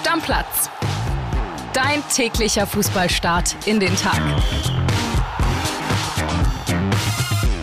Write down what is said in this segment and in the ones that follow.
Stammplatz. Dein täglicher Fußballstart in den Tag.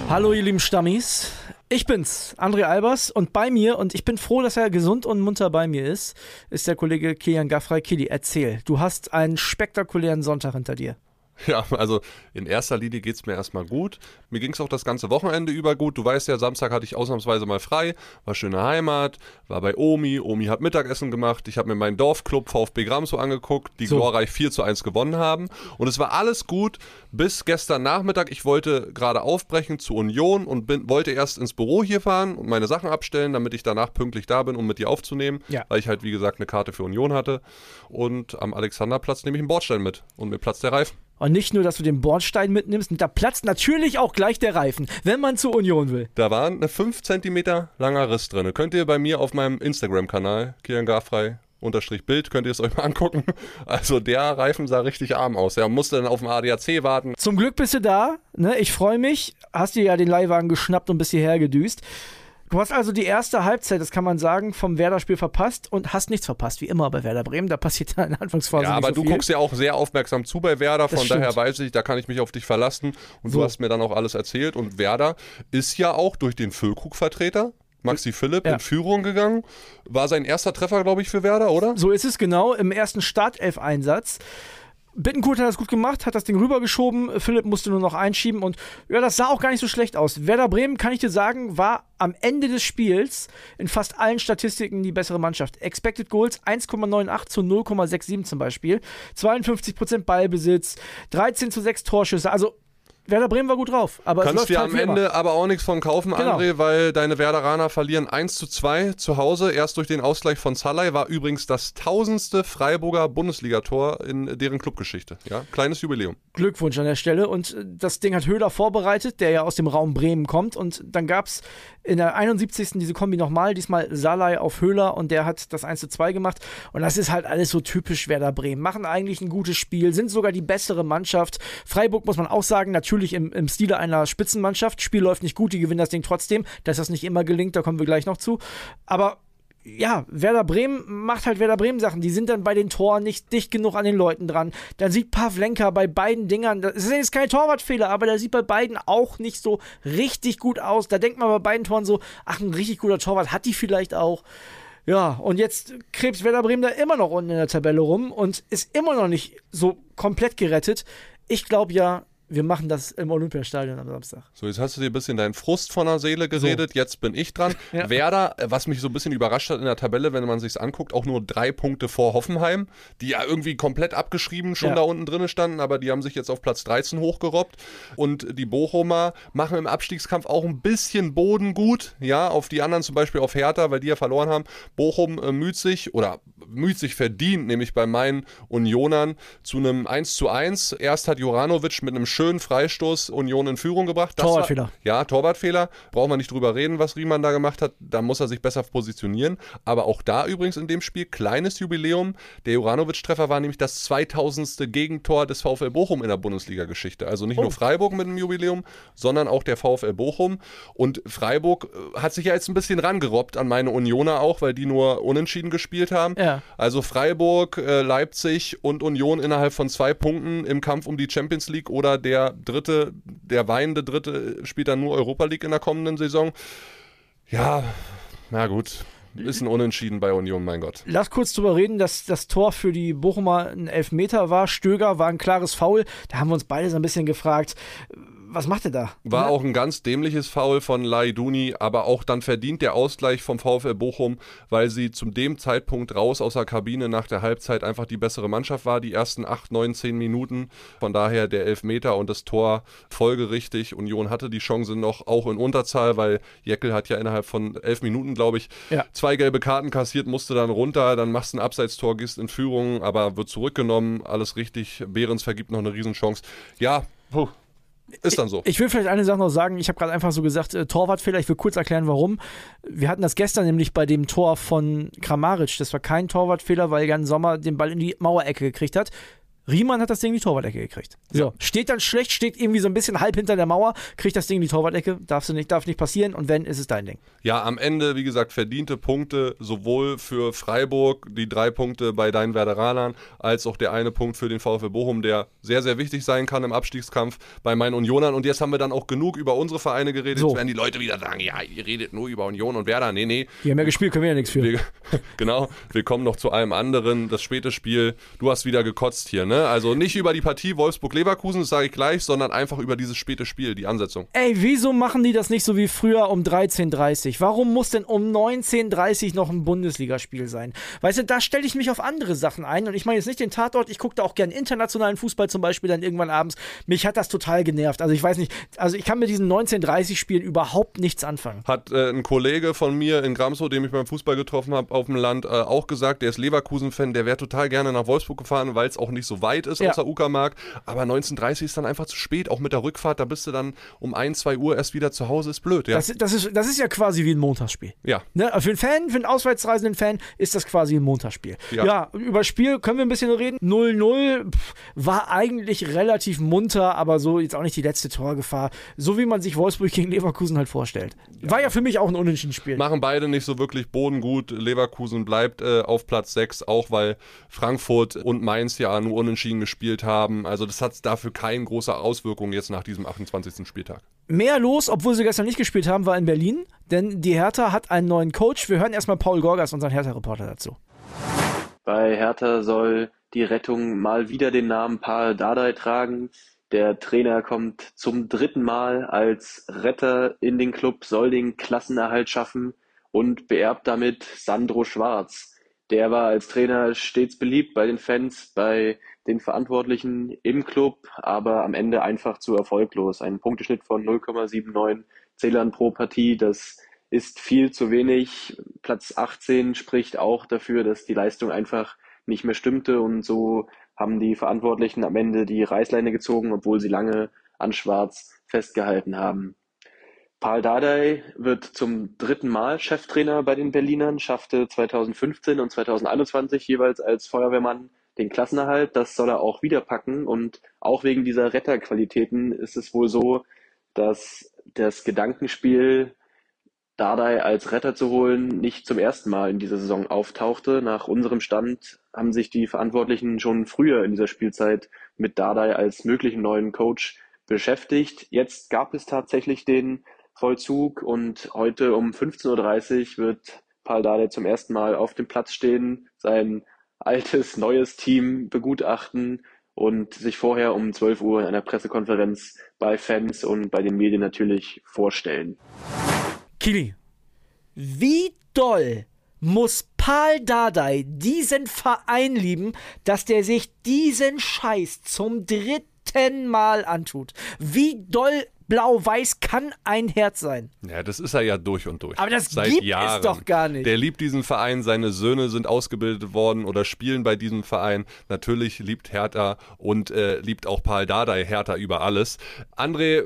Hallo ihr lieben Stammis. Ich bin's, André Albers, und bei mir, und ich bin froh, dass er gesund und munter bei mir ist, ist der Kollege Kilian Gaffrey. Kili, erzähl, du hast einen spektakulären Sonntag hinter dir. Ja, also in erster Linie geht es mir erstmal gut. Mir ging es auch das ganze Wochenende über gut. Du weißt ja, Samstag hatte ich ausnahmsweise mal frei, war schöne Heimat, war bei Omi. Omi hat Mittagessen gemacht. Ich habe mir meinen Dorfclub VfB Gramso angeguckt, die so. glorreich 4 zu 1 gewonnen haben. Und es war alles gut bis gestern Nachmittag. Ich wollte gerade aufbrechen zu Union und bin, wollte erst ins Büro hier fahren und meine Sachen abstellen, damit ich danach pünktlich da bin, um mit dir aufzunehmen. Ja. Weil ich halt, wie gesagt, eine Karte für Union hatte. Und am Alexanderplatz nehme ich einen Bordstein mit und mir platzt der Reifen. Und nicht nur, dass du den Bordstein mitnimmst, da platzt natürlich auch gleich der Reifen, wenn man zur Union will. Da war ein 5 cm langer Riss drin. Könnt ihr bei mir auf meinem Instagram-Kanal, Kian Garfrei, unterstrich Bild, könnt ihr es euch mal angucken. Also der Reifen sah richtig arm aus. Er musste dann auf dem ADAC warten. Zum Glück bist du da. Ne? Ich freue mich. Hast dir ja den Leihwagen geschnappt und bist hierher gedüst. Du hast also die erste Halbzeit, das kann man sagen, vom Werder-Spiel verpasst und hast nichts verpasst, wie immer bei Werder Bremen. Da passiert ja in der Anfangsphase Ja, aber so du viel. guckst ja auch sehr aufmerksam zu bei Werder, von daher weiß ich, da kann ich mich auf dich verlassen und so. du hast mir dann auch alles erzählt. Und Werder ist ja auch durch den Füllkrug-Vertreter, Maxi Philipp ja. in Führung gegangen. War sein erster Treffer, glaube ich, für Werder, oder? So ist es genau, im ersten Startelf-Einsatz. Bittenkurt hat das gut gemacht, hat das Ding rübergeschoben. Philipp musste nur noch einschieben und ja, das sah auch gar nicht so schlecht aus. Werder Bremen, kann ich dir sagen, war am Ende des Spiels in fast allen Statistiken die bessere Mannschaft. Expected Goals 1,98 zu 0,67 zum Beispiel. 52% Ballbesitz, 13 zu 6 Torschüsse. Also Werder Bremen war gut drauf. Aber Kannst dir halt am Ende aber auch nichts von kaufen, genau. André, weil deine Werderaner verlieren 1 zu 2 zu Hause. Erst durch den Ausgleich von Salai war übrigens das tausendste Freiburger Bundesligator in deren Clubgeschichte. Ja, kleines Jubiläum. Glückwunsch an der Stelle. Und das Ding hat Höhler vorbereitet, der ja aus dem Raum Bremen kommt. Und dann gab es in der 71. diese Kombi nochmal, diesmal Salai auf Höhler und der hat das 1 zu 2 gemacht. Und das ist halt alles so typisch Werder Bremen. Machen eigentlich ein gutes Spiel, sind sogar die bessere Mannschaft. Freiburg muss man auch sagen, natürlich natürlich im, im Stile einer Spitzenmannschaft. Spiel läuft nicht gut, die gewinnen das Ding trotzdem. Dass das nicht immer gelingt, da kommen wir gleich noch zu. Aber ja, Werder Bremen macht halt Werder Bremen Sachen. Die sind dann bei den Toren nicht dicht genug an den Leuten dran. Dann sieht Pavlenka bei beiden Dingern, das ist jetzt kein Torwartfehler, aber der sieht bei beiden auch nicht so richtig gut aus. Da denkt man bei beiden Toren so, ach, ein richtig guter Torwart hat die vielleicht auch. Ja, und jetzt krebst Werder Bremen da immer noch unten in der Tabelle rum und ist immer noch nicht so komplett gerettet. Ich glaube ja, wir machen das im Olympiastadion am Samstag. So, jetzt hast du dir ein bisschen deinen Frust von der Seele geredet, so. jetzt bin ich dran. ja. Werder, was mich so ein bisschen überrascht hat in der Tabelle, wenn man sich anguckt, auch nur drei Punkte vor Hoffenheim, die ja irgendwie komplett abgeschrieben schon ja. da unten drin standen, aber die haben sich jetzt auf Platz 13 hochgerobbt. Und die Bochumer machen im Abstiegskampf auch ein bisschen Boden gut, ja, auf die anderen zum Beispiel auf Hertha, weil die ja verloren haben. Bochum äh, müht sich oder müht sich verdient, nämlich bei meinen Unionern zu einem 1 zu 1. Erst hat Joranovic mit einem schönen Freistoß Union in Führung gebracht. Das Torwartfehler. War, ja, Torwartfehler. Brauchen wir nicht drüber reden, was Riemann da gemacht hat. Da muss er sich besser positionieren. Aber auch da übrigens in dem Spiel kleines Jubiläum. Der Juranovic-Treffer war nämlich das 2000. Gegentor des VfL Bochum in der Bundesliga-Geschichte. Also nicht oh. nur Freiburg mit einem Jubiläum, sondern auch der VfL Bochum. Und Freiburg äh, hat sich ja jetzt ein bisschen rangerobbt an meine Unioner auch, weil die nur unentschieden gespielt haben. Ja. Also Freiburg, äh, Leipzig und Union innerhalb von zwei Punkten im Kampf um die Champions League oder der dritte, der weinende Dritte spielt dann nur Europa League in der kommenden Saison. Ja, na gut. Ist ein Unentschieden bei Union, mein Gott. Lass kurz drüber reden, dass das Tor für die Bochumer ein Elfmeter war. Stöger war ein klares Foul. Da haben wir uns beide so ein bisschen gefragt, was macht er da? War ja. auch ein ganz dämliches Foul von Laiduni, aber auch dann verdient der Ausgleich vom VfL Bochum, weil sie zum dem Zeitpunkt raus aus der Kabine nach der Halbzeit einfach die bessere Mannschaft war, die ersten 8, 9, 10 Minuten. Von daher der Elfmeter und das Tor folgerichtig. Union hatte die Chance noch auch in Unterzahl, weil Jeckel hat ja innerhalb von elf Minuten, glaube ich, ja. zwei gelbe Karten kassiert, musste dann runter, dann machst du ein Abseitstor, gehst in Führung, aber wird zurückgenommen, alles richtig. Behrens vergibt noch eine Riesenchance. Ja, puh, ist dann so. Ich, will vielleicht eine Sache noch sagen. Ich habe gerade einfach so gesagt, äh, Torwartfehler. Ich will kurz erklären, warum. Wir hatten das gestern nämlich bei dem Tor von Kramaric. Das war kein Torwartfehler, weil Jan Sommer den Ball in die Mauerecke gekriegt hat. Riemann hat das Ding in die Torwart-Ecke gekriegt. So, steht dann schlecht, steht irgendwie so ein bisschen halb hinter der Mauer, kriegt das Ding in die Torwart-Ecke, darfst du nicht, darf nicht passieren und wenn, ist es dein Ding. Ja, am Ende, wie gesagt, verdiente Punkte sowohl für Freiburg, die drei Punkte bei deinen Werderanern, als auch der eine Punkt für den VfL Bochum, der sehr, sehr wichtig sein kann im Abstiegskampf bei meinen Unionern. Und jetzt haben wir dann auch genug über unsere Vereine geredet. So. Jetzt werden die Leute wieder sagen, ja, ihr redet nur über Union und Werder. Nee, nee. Die haben ja gespielt, können wir ja nichts für. Wir, genau, wir kommen noch zu allem anderen. Das späte Spiel, du hast wieder gekotzt hier, ne? Also nicht über die Partie Wolfsburg-Leverkusen, das sage ich gleich, sondern einfach über dieses späte Spiel, die Ansetzung. Ey, wieso machen die das nicht so wie früher um 13.30 Warum muss denn um 19.30 noch ein Bundesligaspiel sein? Weißt du, da stelle ich mich auf andere Sachen ein und ich meine jetzt nicht den Tatort, ich gucke da auch gern internationalen Fußball zum Beispiel dann irgendwann abends. Mich hat das total genervt. Also ich weiß nicht, also ich kann mit diesen 19.30 Spielen überhaupt nichts anfangen. Hat äh, ein Kollege von mir in Gramsow, den ich beim Fußball getroffen habe, auf dem Land, äh, auch gesagt, der ist Leverkusen-Fan, der wäre total gerne nach Wolfsburg gefahren, weil es auch nicht so weit ist Ja. außer Uckermark. Aber 19.30 ist dann einfach zu spät, auch mit der Rückfahrt, da bist du dann um 1, 2 Uhr erst wieder zu Hause, ist blöd, ja. Das, das, ist, das ist ja quasi wie ein Montagsspiel. ja. Ne, für einen Fan, für einen auswärtsreisenden Fan ist das quasi ein Montagsspiel. Ja. Ja. über das Spiel können wir ein bisschen reden. 0-0 pff, war eigentlich relativ munter, aber so jetzt auch nicht die letzte Torgefahr. So wie man sich Wolfsburg gegen Leverkusen halt vorstellt. War ja für mich auch ein unentschieden Spiel. Machen beide nicht so wirklich bodengut. Leverkusen bleibt äh, auf Platz 6, auch weil Frankfurt und Mainz ja nur unentschieden gespielt haben. Also das hat dafür keine große Auswirkung jetzt nach diesem 28. Spieltag. Mehr los, obwohl sie gestern nicht gespielt haben, war in Berlin, denn die Hertha hat einen neuen Coach. Wir hören erstmal Paul Gorgas, unseren Hertha-Reporter, dazu. Bei Hertha soll die Rettung mal wieder den Namen Paul Dardai tragen. Der Trainer kommt zum dritten Mal als Retter in den Club, soll den Klassenerhalt schaffen und beerbt damit Sandro Schwarz. Der war als Trainer stets beliebt bei den Fans, bei den Verantwortlichen im Club, aber am Ende einfach zu erfolglos. Ein Punkteschnitt von 0,79 Zählern pro Partie, das ist viel zu wenig. Platz 18 spricht auch dafür, dass die Leistung einfach nicht mehr stimmte und so haben die Verantwortlichen am Ende die Reißleine gezogen, obwohl sie lange an Schwarz festgehalten haben. Paul Dardai wird zum dritten Mal Cheftrainer bei den Berlinern, schaffte 2015 und 2021 jeweils als Feuerwehrmann den Klassenerhalt. Das soll er auch wieder packen und auch wegen dieser Retterqualitäten ist es wohl so, dass das Gedankenspiel Dardai als Retter zu holen nicht zum ersten Mal in dieser Saison auftauchte. Nach unserem Stand haben sich die Verantwortlichen schon früher in dieser Spielzeit mit Dardai als möglichen neuen Coach beschäftigt. Jetzt gab es tatsächlich den Vollzug und heute um 15.30 Uhr wird Paul Dardai zum ersten Mal auf dem Platz stehen, sein altes, neues Team begutachten und sich vorher um 12 Uhr in einer Pressekonferenz bei Fans und bei den Medien natürlich vorstellen. Kili, wie doll muss Paul Dardai diesen Verein lieben, dass der sich diesen Scheiß zum dritten Mal antut? Wie doll blau-weiß kann ein Herz sein? Ja, das ist er ja durch und durch. Aber das Seit gibt es Jahren. doch gar nicht. Der liebt diesen Verein, seine Söhne sind ausgebildet worden oder spielen bei diesem Verein. Natürlich liebt Hertha und äh, liebt auch Paul Dardai Hertha über alles. André,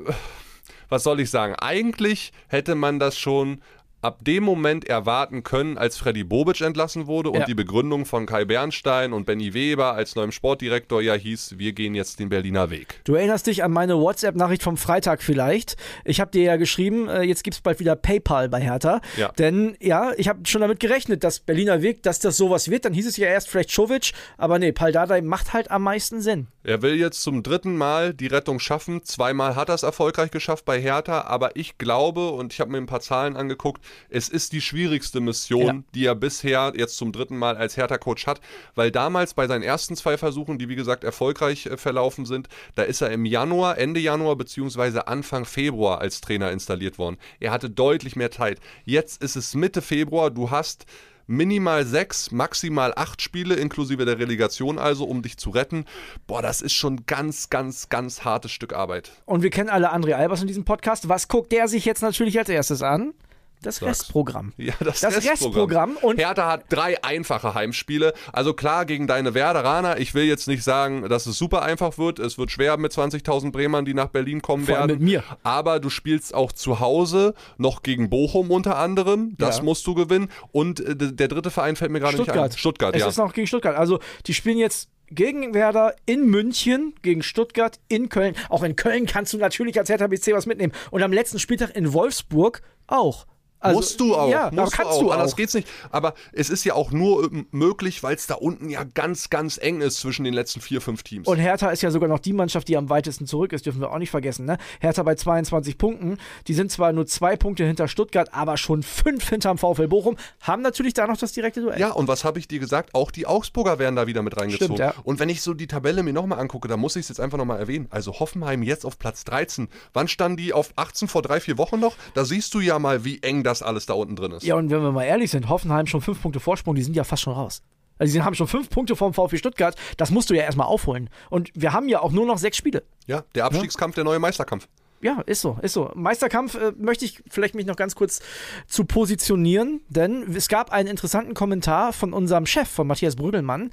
was soll ich sagen? Eigentlich hätte man das schon ab dem Moment erwarten können, als Freddy Bobic entlassen wurde und Ja. die Begründung von Kai Bernstein und Benny Weber als neuem Sportdirektor ja hieß, wir gehen jetzt den Berliner Weg. Du erinnerst dich an meine WhatsApp-Nachricht vom Freitag vielleicht. Ich habe dir ja geschrieben, äh, jetzt gibt es bald wieder PayPal bei Hertha. Ja. Denn ja, ich habe schon damit gerechnet, dass Berliner Weg, dass das sowas wird. Dann hieß es ja erst vielleicht Czovic, aber nee, Paul Dardai macht halt am meisten Sinn. Er will jetzt zum dritten Mal die Rettung schaffen. Zweimal hat er es erfolgreich geschafft bei Hertha, aber ich glaube, und ich habe mir ein paar Zahlen angeguckt, es ist die schwierigste Mission, Ja. die er bisher jetzt zum dritten Mal als Hertha-Coach hat, weil damals bei seinen ersten zwei Versuchen, die wie gesagt erfolgreich äh, verlaufen sind, da ist er im Januar, Ende Januar beziehungsweise Anfang Februar als Trainer installiert worden. Er hatte deutlich mehr Zeit. Jetzt ist es Mitte Februar, du hast minimal sechs, maximal acht Spiele, inklusive der Relegation also, um dich zu retten. Boah, das ist schon ganz, ganz, ganz hartes Stück Arbeit. Und wir kennen alle André Albers in diesem Podcast. Was guckt der sich jetzt natürlich als erstes an? Das Sag's. Restprogramm. Ja, das, Das Restprogramm und- Hertha hat drei einfache Heimspiele. Also klar, gegen deine Werderaner. Ich will jetzt nicht sagen, dass es super einfach wird. Es wird schwer mit 20.000 Bremern, die nach Berlin kommen Vor allem werden. mit mir. Aber du spielst auch zu Hause, noch gegen Bochum unter anderem. Das Ja. musst du gewinnen. Und äh, der dritte Verein fällt mir gerade nicht Stuttgart. ein. Stuttgart, es ja. ist noch gegen Stuttgart. Also die spielen jetzt gegen Werder, in München, gegen Stuttgart, in Köln. Auch in Köln kannst du natürlich als Hertha BC was mitnehmen. Und am letzten Spieltag in Wolfsburg auch. Also, musst du auch. Ja, musst kannst du auch. Anders geht's nicht. Aber es ist ja auch nur ähm, möglich, weil es da unten ja ganz, ganz eng ist zwischen den letzten vier, fünf Teams. Und Hertha ist ja sogar noch die Mannschaft, die am weitesten zurück ist, dürfen wir auch nicht vergessen. Ne? Hertha bei 22 Punkten. Die sind zwar nur zwei Punkte hinter Stuttgart, aber schon fünf hinterm VfL Bochum. Haben natürlich da noch das direkte Duell. ja, und was habe ich dir gesagt? Auch die Augsburger werden da wieder mit reingezogen. Stimmt, ja. Und wenn ich so die Tabelle mir nochmal angucke, dann muss ich es jetzt einfach nochmal erwähnen. Also Hoffenheim jetzt auf Platz 13. Wann standen die auf 18 vor drei, vier Wochen noch? Da siehst du ja mal, wie eng das alles da unten drin ist. Ja, und wenn wir mal ehrlich sind, Hoffenheim schon fünf Punkte Vorsprung, die sind ja fast schon raus. Also sie haben schon fünf Punkte vom VfB Stuttgart. Das musst du ja erstmal aufholen. Und wir haben ja auch nur noch sechs Spiele. Ja, der Abstiegskampf, der neue Meisterkampf. Ja, ist so, ist so. Meisterkampf äh, möchte ich vielleicht mich noch ganz kurz zu positionieren, denn es gab einen interessanten Kommentar von unserem Chef, von Matthias Brügelmann.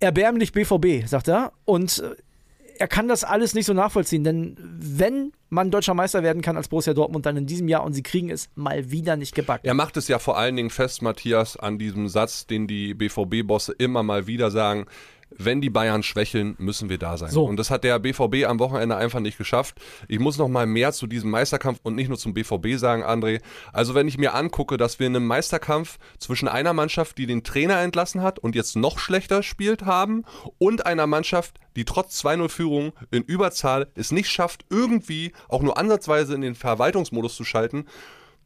Erbärmlich BVB, sagt er. Und äh, er kann das alles nicht so nachvollziehen, denn wenn man deutscher Meister werden kann als Borussia Dortmund, dann in diesem Jahr und sie kriegen es mal wieder nicht gebacken. Er macht es ja vor allen Dingen fest, Matthias, an diesem Satz, den die BVB-Bosse immer mal wieder sagen. Wenn die Bayern schwächeln, müssen wir da sein. So. Und das hat der BVB am Wochenende einfach nicht geschafft. Ich muss noch mal mehr zu diesem Meisterkampf und nicht nur zum BVB sagen, André. Also wenn ich mir angucke, dass wir in einem Meisterkampf zwischen einer Mannschaft, die den Trainer entlassen hat und jetzt noch schlechter spielt haben, und einer Mannschaft, die trotz 2-0-Führung in Überzahl es nicht schafft, irgendwie auch nur ansatzweise in den Verwaltungsmodus zu schalten,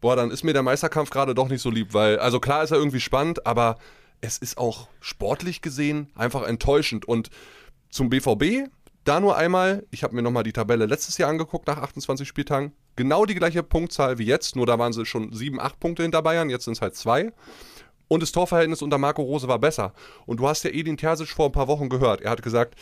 boah, dann ist mir der Meisterkampf gerade doch nicht so lieb, weil, also klar ist er irgendwie spannend, aber es ist auch sportlich gesehen einfach enttäuschend. Und zum BVB, da nur einmal, ich habe mir nochmal die Tabelle letztes Jahr angeguckt nach 28 Spieltagen, genau die gleiche Punktzahl wie jetzt, nur da waren sie schon 7, 8 Punkte hinter Bayern, jetzt sind es halt zwei. Und das Torverhältnis unter Marco Rose war besser. Und du hast ja Edin Terzic vor ein paar Wochen gehört. Er hat gesagt,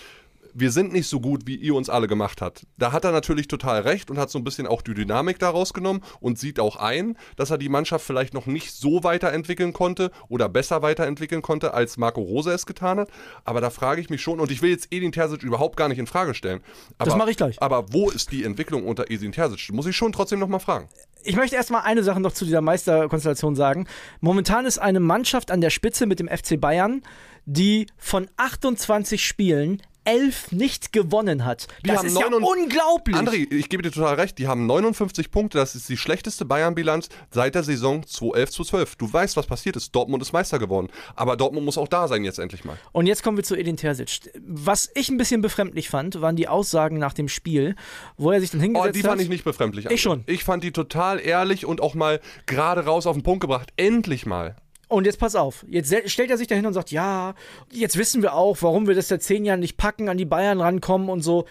wir sind nicht so gut, wie ihr uns alle gemacht habt. Da hat er natürlich total recht und hat so ein bisschen auch die Dynamik daraus genommen und sieht auch ein, dass er die Mannschaft vielleicht noch nicht so weiterentwickeln konnte oder besser weiterentwickeln konnte, als Marco Rose es getan hat. Aber da frage ich mich schon, und ich will jetzt Edin Terzic überhaupt gar nicht in Frage stellen. Aber, Das mache ich gleich. Aber wo ist die Entwicklung unter Edin Terzic? Muss ich schon trotzdem nochmal fragen. Ich möchte erstmal eine Sache noch zu dieser Meisterkonstellation sagen. Momentan ist eine Mannschaft an der Spitze mit dem FC Bayern, die von 28 Spielen elf nicht gewonnen hat. Die das haben ist ja 99 unglaublich. André, ich gebe dir total recht, die haben 59 Punkte, das ist die schlechteste Bayern-Bilanz seit der Saison 2011 zu 12. Du weißt, was passiert ist. Dortmund ist Meister geworden. Aber Dortmund muss auch da sein jetzt endlich mal. Und jetzt kommen wir zu Edin Terzic. Was ich ein bisschen befremdlich fand, waren die Aussagen nach dem Spiel, wo er sich dann Oh, hingesetzt die hat. fand ich nicht befremdlich. André. Ich schon. Ich fand die total ehrlich und auch mal gerade raus auf den Punkt gebracht. Endlich mal. Und jetzt pass auf, jetzt stellt er sich dahin und sagt, ja, jetzt wissen wir auch, warum wir das seit zehn Jahren nicht packen, an die Bayern rankommen und so.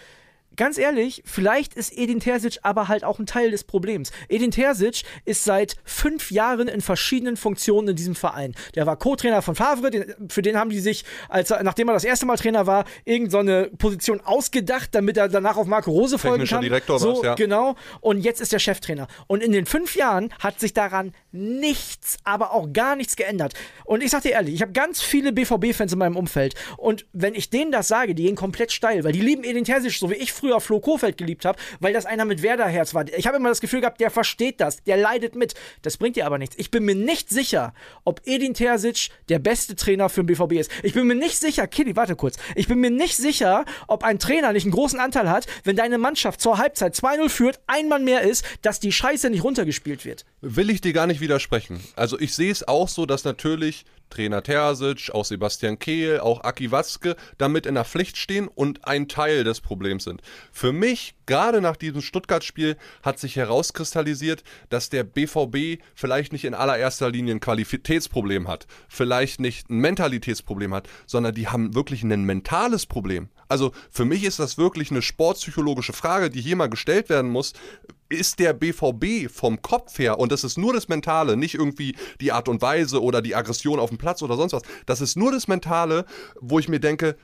Ganz ehrlich, vielleicht ist Edin Terzic aber halt auch ein Teil des Problems. Edin Terzic ist seit fünf Jahren in verschiedenen Funktionen in diesem Verein. Der war Co-Trainer von Favre, den, für den haben die sich, als er, nachdem er das erste Mal Trainer war, irgendeine Position ausgedacht, damit er danach auf Marco Rose folgen kann. Direktor so, war's, ja. Genau. Und jetzt ist er Cheftrainer. Und in den fünf Jahren hat sich daran nichts, aber auch gar nichts geändert. Und ich sag dir ehrlich, ich habe ganz viele BVB-Fans in meinem Umfeld. Und wenn ich denen das sage, die gehen komplett steil, weil die lieben Edin Terzic, so wie ich früher Flo Kofeld geliebt habe, weil das einer mit Werder-Herz war. Ich habe immer das Gefühl gehabt, der versteht das, der leidet mit. Das bringt dir aber nichts. Ich bin mir nicht sicher, ob Edin Terzic der beste Trainer für den BVB ist. Ich bin mir nicht sicher, Kitty, warte kurz. Ich bin mir nicht sicher, ob ein Trainer nicht einen großen Anteil hat, wenn deine Mannschaft zur Halbzeit 2-0 führt, ein Mann mehr ist, dass die Scheiße nicht runtergespielt wird. Will ich dir gar nicht widersprechen. Also ich sehe es auch so, dass natürlich Trainer Terzic, auch Sebastian Kehl, auch Aki Watzke damit in der Pflicht stehen und ein Teil des Problems sind. Für mich, gerade nach diesem Stuttgart-Spiel, hat sich herauskristallisiert, dass der BVB vielleicht nicht in allererster Linie ein Qualitätsproblem hat, vielleicht nicht ein Mentalitätsproblem hat, sondern die haben wirklich ein mentales Problem. Also für mich ist das wirklich eine sportpsychologische Frage, die hier mal gestellt werden muss ist der BVB vom Kopf her, und das ist nur das Mentale, nicht irgendwie die Art und Weise oder die Aggression auf dem Platz oder sonst was, das ist nur das Mentale, wo ich mir denke,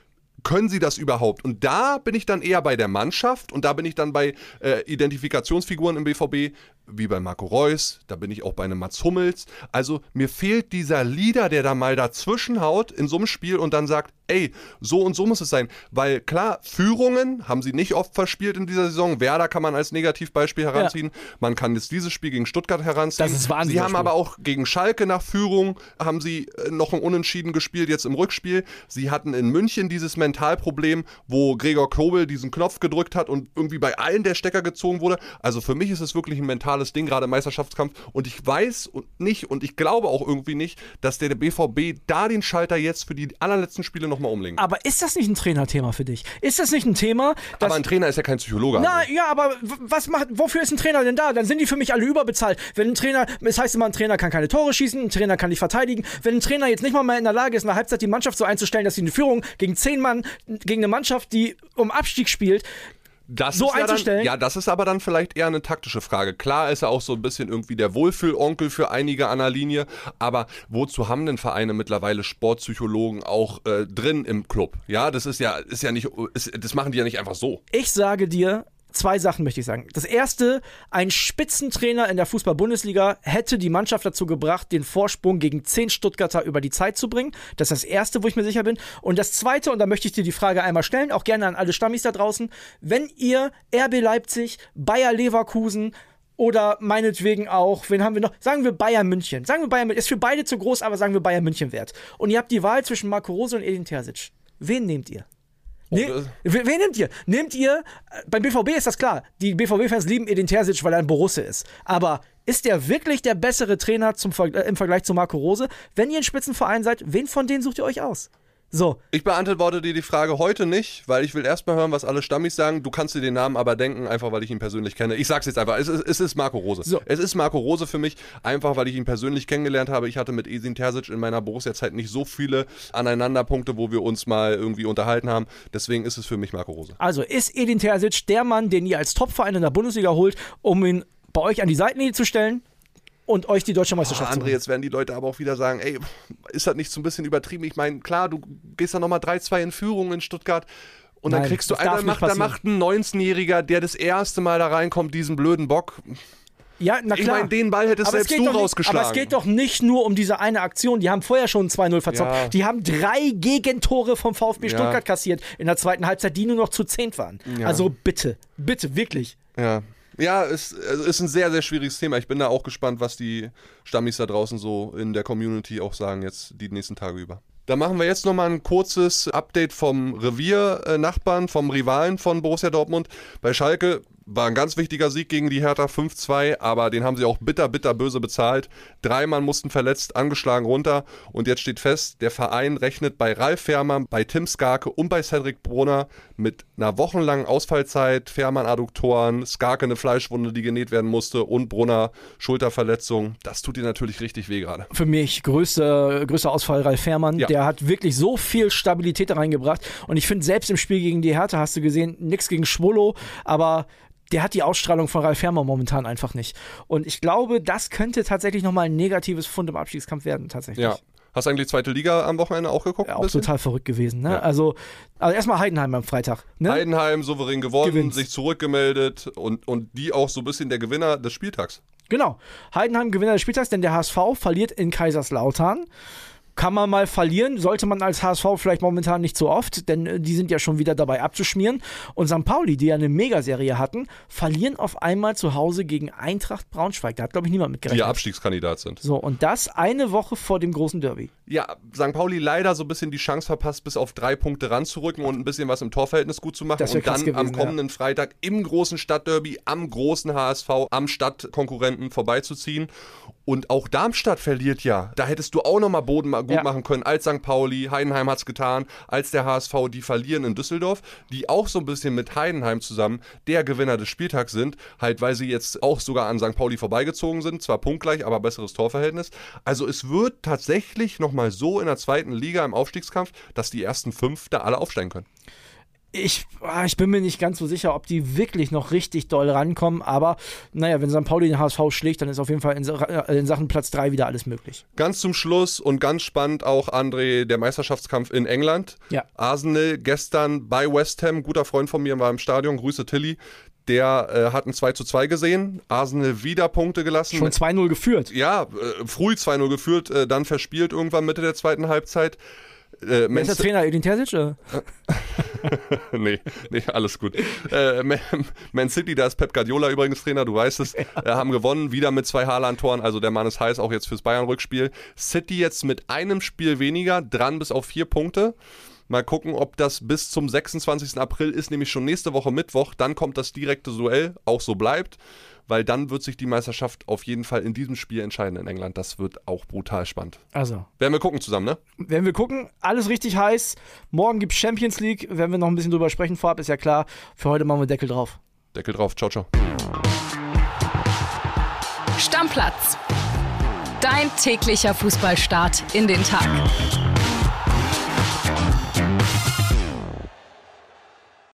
können sie das überhaupt? Und da bin ich dann eher bei der Mannschaft und da bin ich dann bei äh, Identifikationsfiguren im BVB. Wie bei Marco Reus, da bin ich auch bei einem Mats Hummels. Also mir fehlt dieser Leader, der da mal dazwischen haut in so einem Spiel und dann sagt, ey, so und so muss es sein. Weil klar, Führungen haben sie nicht oft verspielt in dieser Saison. Werder kann man als Negativbeispiel heranziehen. Ja. Man kann jetzt dieses Spiel gegen Stuttgart heranziehen. Das ist Wahnsinn. Sie haben Spiel. aber auch gegen Schalke nach Führung, haben sie äh, noch ein Unentschieden gespielt, jetzt im Rückspiel. Sie hatten in München dieses Mentalproblem, wo Gregor Kobel diesen Knopf gedrückt hat und irgendwie bei allen der Stecker gezogen wurde. Also für mich ist es wirklich ein mentales Ding, gerade im Meisterschaftskampf. Und ich weiß nicht und ich glaube auch irgendwie nicht, dass der BVB da den Schalter jetzt für die allerletzten Spiele nochmal umlegen. Aber ist das nicht ein Trainerthema für dich? Ist das nicht ein Thema? aber ein Trainer ist ja kein Psychologe. Na also. ja, aber was macht, wofür ist ein Trainer denn da? Dann sind die für mich alle überbezahlt. Wenn ein Trainer, es heißt immer, ein Trainer kann keine Tore schießen, ein Trainer kann nicht verteidigen. Wenn ein Trainer jetzt nicht mal mehr in der Lage ist, in der Halbzeit die Mannschaft so einzustellen, dass sie eine Führung gegen zehn Mann, gegen eine Mannschaft, die um Abstieg spielt, das so ja einzustellen? Dann, ja, das ist aber dann vielleicht eher eine taktische Frage. Klar ist er auch so ein bisschen irgendwie der Wohlfühlonkel für einige an der Linie, aber wozu haben denn Vereine mittlerweile Sportpsychologen auch äh, drin im Club? Ja, das ist ja, ist ja nicht, ist, das machen die ja nicht einfach so. Ich sage dir, zwei Sachen möchte ich sagen. Das erste, ein Spitzentrainer in der Fußball-Bundesliga hätte die Mannschaft dazu gebracht, den Vorsprung gegen 10 Stuttgarter über die Zeit zu bringen. Das ist das erste, wo ich mir sicher bin. Und das zweite, und da möchte ich dir die Frage einmal stellen, auch gerne an alle Stammis da draußen, wenn ihr RB Leipzig, Bayer Leverkusen, oder meinetwegen auch, wen haben wir noch? Sagen wir Bayern München. Sagen wir Bayern München. Ist für beide zu groß, aber sagen wir Bayern München wert. Und ihr habt die Wahl zwischen Marco Rose und Edin Terzic. Wen nehmt ihr? Ne, wen nehmt ihr? Nehmt ihr, äh, beim BVB ist das klar, die BVB-Fans lieben Edin Terzic, weil er ein Borusse ist. Aber ist er wirklich der bessere Trainer zum, äh, im Vergleich zu Marco Rose? Wenn ihr ein Spitzenverein seid, wen von denen sucht ihr euch aus? So. Ich beantworte dir die Frage heute nicht, weil ich will erstmal hören, was alle Stammis sagen. Du kannst dir den Namen aber denken, einfach weil ich ihn persönlich kenne. Ich sag's jetzt einfach, es ist, es ist Marco Rose. So. Es ist Marco Rose für mich, einfach weil ich ihn persönlich kennengelernt habe. Ich hatte mit Esin Terzic in meiner Borussia-Zeit nicht so viele Aneinanderpunkte, wo wir uns mal irgendwie unterhalten haben. Deswegen ist es für mich Marco Rose. Also ist Edin Terzic der Mann, den ihr als Topverein in der Bundesliga holt, um ihn bei euch an die Seitenlinie zu stellen? Und euch die deutsche Meisterschaft oh, André, jetzt werden die Leute aber auch wieder sagen, ey, ist das nicht so ein bisschen übertrieben? Ich meine, klar, du gehst da nochmal 3-2 in Führung in Stuttgart und Nein, dann kriegst du einmal, macht, da macht ein 19-Jähriger, der das erste Mal da reinkommt, diesen blöden Bock. Ja, na klar. Ich meine, den Ball hättest selbst du nicht, rausgeschlagen. Aber es geht doch nicht nur um diese eine Aktion. Die haben vorher schon 2-0 verzockt. Ja. Die haben drei Gegentore vom VfB ja. Stuttgart kassiert in der zweiten Halbzeit, die nur noch zu 10 waren. Ja. Also bitte, bitte, wirklich. Ja. Ja, es also ist ein sehr, sehr schwieriges Thema. Ich bin da auch gespannt, was die Stammis da draußen so in der Community auch sagen, jetzt die nächsten Tage über. Da machen wir jetzt nochmal ein kurzes Update vom Revier-Nachbarn, vom Rivalen von Borussia Dortmund. Bei Schalke war ein ganz wichtiger Sieg gegen die Hertha 5-2, aber den haben sie auch bitter, bitter böse bezahlt. Drei Mann mussten verletzt, angeschlagen runter und jetzt steht fest, der Verein rechnet bei Ralf Fährmann, bei Tim Skarke und bei Cedric Brunner mit einer wochenlangen Ausfallzeit. Fährmann Adduktoren, Skarke eine Fleischwunde, die genäht werden musste und Brunner Schulterverletzung. Das tut dir natürlich richtig weh gerade. Für mich größter, größter Ausfall Ralf Fährmann. Ja. Der hat wirklich so viel Stabilität da reingebracht und ich finde selbst im Spiel gegen die Hertha hast du gesehen, nichts gegen Schwolo, aber der hat die Ausstrahlung von Ralf Hermer momentan einfach nicht. Und ich glaube, das könnte tatsächlich nochmal ein negatives Fund im Abstiegskampf werden, tatsächlich. Ja. Hast du eigentlich zweite Liga am Wochenende auch geguckt? Ja, auch total verrückt gewesen. Ne? Ja. Also, also erstmal Heidenheim am Freitag. Ne? Heidenheim souverän gewonnen, Gewinnt. sich zurückgemeldet und, und die auch so ein bisschen der Gewinner des Spieltags. Genau. Heidenheim Gewinner des Spieltags, denn der HSV verliert in Kaiserslautern kann man mal verlieren, sollte man als HSV vielleicht momentan nicht so oft, denn äh, die sind ja schon wieder dabei abzuschmieren. Und St. Pauli, die ja eine Megaserie hatten, verlieren auf einmal zu Hause gegen Eintracht Braunschweig. Da hat, glaube ich, niemand mit gerechnet. Die Abstiegskandidat sind. So, und das eine Woche vor dem großen Derby. Ja, St. Pauli leider so ein bisschen die Chance verpasst, bis auf drei Punkte ranzurücken und ein bisschen was im Torverhältnis gut zu machen. Und dann gewesen, am kommenden ja. Freitag im großen Stadtderby, am großen HSV, am Stadtkonkurrenten vorbeizuziehen. Und auch Darmstadt verliert ja. Da hättest du auch nochmal Boden gut ja. machen können, als St. Pauli. Heidenheim hat es getan, als der HSV. Die verlieren in Düsseldorf, die auch so ein bisschen mit Heidenheim zusammen der Gewinner des Spieltags sind. Halt, weil sie jetzt auch sogar an St. Pauli vorbeigezogen sind. Zwar punktgleich, aber besseres Torverhältnis. Also es wird tatsächlich nochmal so in der zweiten Liga im Aufstiegskampf, dass die ersten fünf da alle aufsteigen können ich, ah, ich bin mir nicht ganz so sicher, ob die wirklich noch richtig doll rankommen, aber naja, wenn St. Pauli den HSV schlägt, dann ist auf jeden Fall in, äh, in Sachen Platz 3 wieder alles möglich. Ganz zum Schluss und ganz spannend auch, André, der Meisterschaftskampf in England. Ja. Arsenal gestern bei West Ham, guter Freund von mir war im Stadion, Grüße Tilly Der äh, hat ein 2 zu 2 gesehen, Arsenal wieder Punkte gelassen. Schon 2-0 geführt. Ja, äh, früh 2-0 geführt, äh, dann verspielt irgendwann Mitte der zweiten Halbzeit. Äh, Wer ist der Trainer? Edin Terzic? nee, nee, alles gut. Äh, Man City, da ist Pep Guardiola übrigens Trainer, du weißt es, äh, haben gewonnen, wieder mit zwei Haaland-Toren, also der Mann ist heiß, auch jetzt fürs Bayern-Rückspiel. City jetzt mit einem Spiel weniger, dran bis auf vier Punkte. Mal gucken, ob das bis zum 26. April ist, nämlich schon nächste Woche Mittwoch. Dann kommt das direkte Duell, auch so bleibt, weil dann wird sich die Meisterschaft auf jeden Fall in diesem Spiel entscheiden in England. Das wird auch brutal spannend. Also. Werden wir gucken zusammen, ne? Werden wir gucken. Alles richtig heiß. Morgen gibt es Champions League. Werden wir noch ein bisschen drüber sprechen vorab, ist ja klar. Für heute machen wir Deckel drauf. Deckel drauf. Ciao, ciao. Stammplatz. Dein täglicher Fußballstart in den Tag.